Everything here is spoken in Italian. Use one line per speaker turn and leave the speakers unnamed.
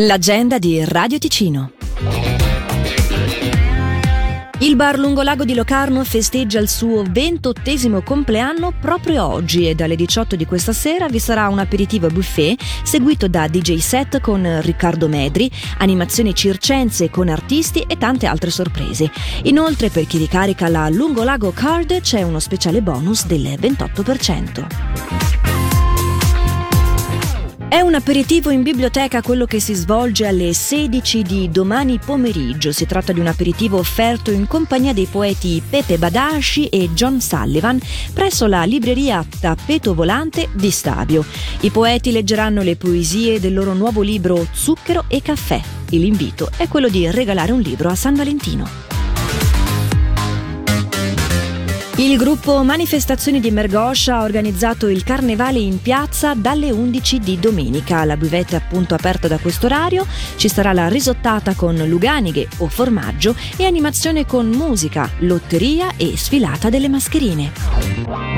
L'agenda di Radio Ticino. Il bar Lungolago di Locarno festeggia il suo ventottesimo compleanno proprio oggi e dalle 18 di questa sera vi sarà un aperitivo buffet seguito da DJ set con Riccardo Medri, animazioni circense con artisti e tante altre sorprese. Inoltre per chi ricarica la Lungolago Card c'è uno speciale bonus del 28%. È un aperitivo in biblioteca quello che si svolge alle 16 di domani pomeriggio. Si tratta di un aperitivo offerto in compagnia dei poeti Pepe Badasci e John Sullivan presso la libreria Tappeto Volante di Stabio. I poeti leggeranno le poesie del loro nuovo libro Zucchero e caffè e l'invito è quello di regalare un libro a San Valentino. Il gruppo Manifestazioni di Mergoscia ha organizzato il carnevale in piazza dalle 11 di domenica. La buvette è appunto aperta da questo orario, ci sarà la risottata con luganighe o formaggio e animazione con musica, lotteria e sfilata delle mascherine.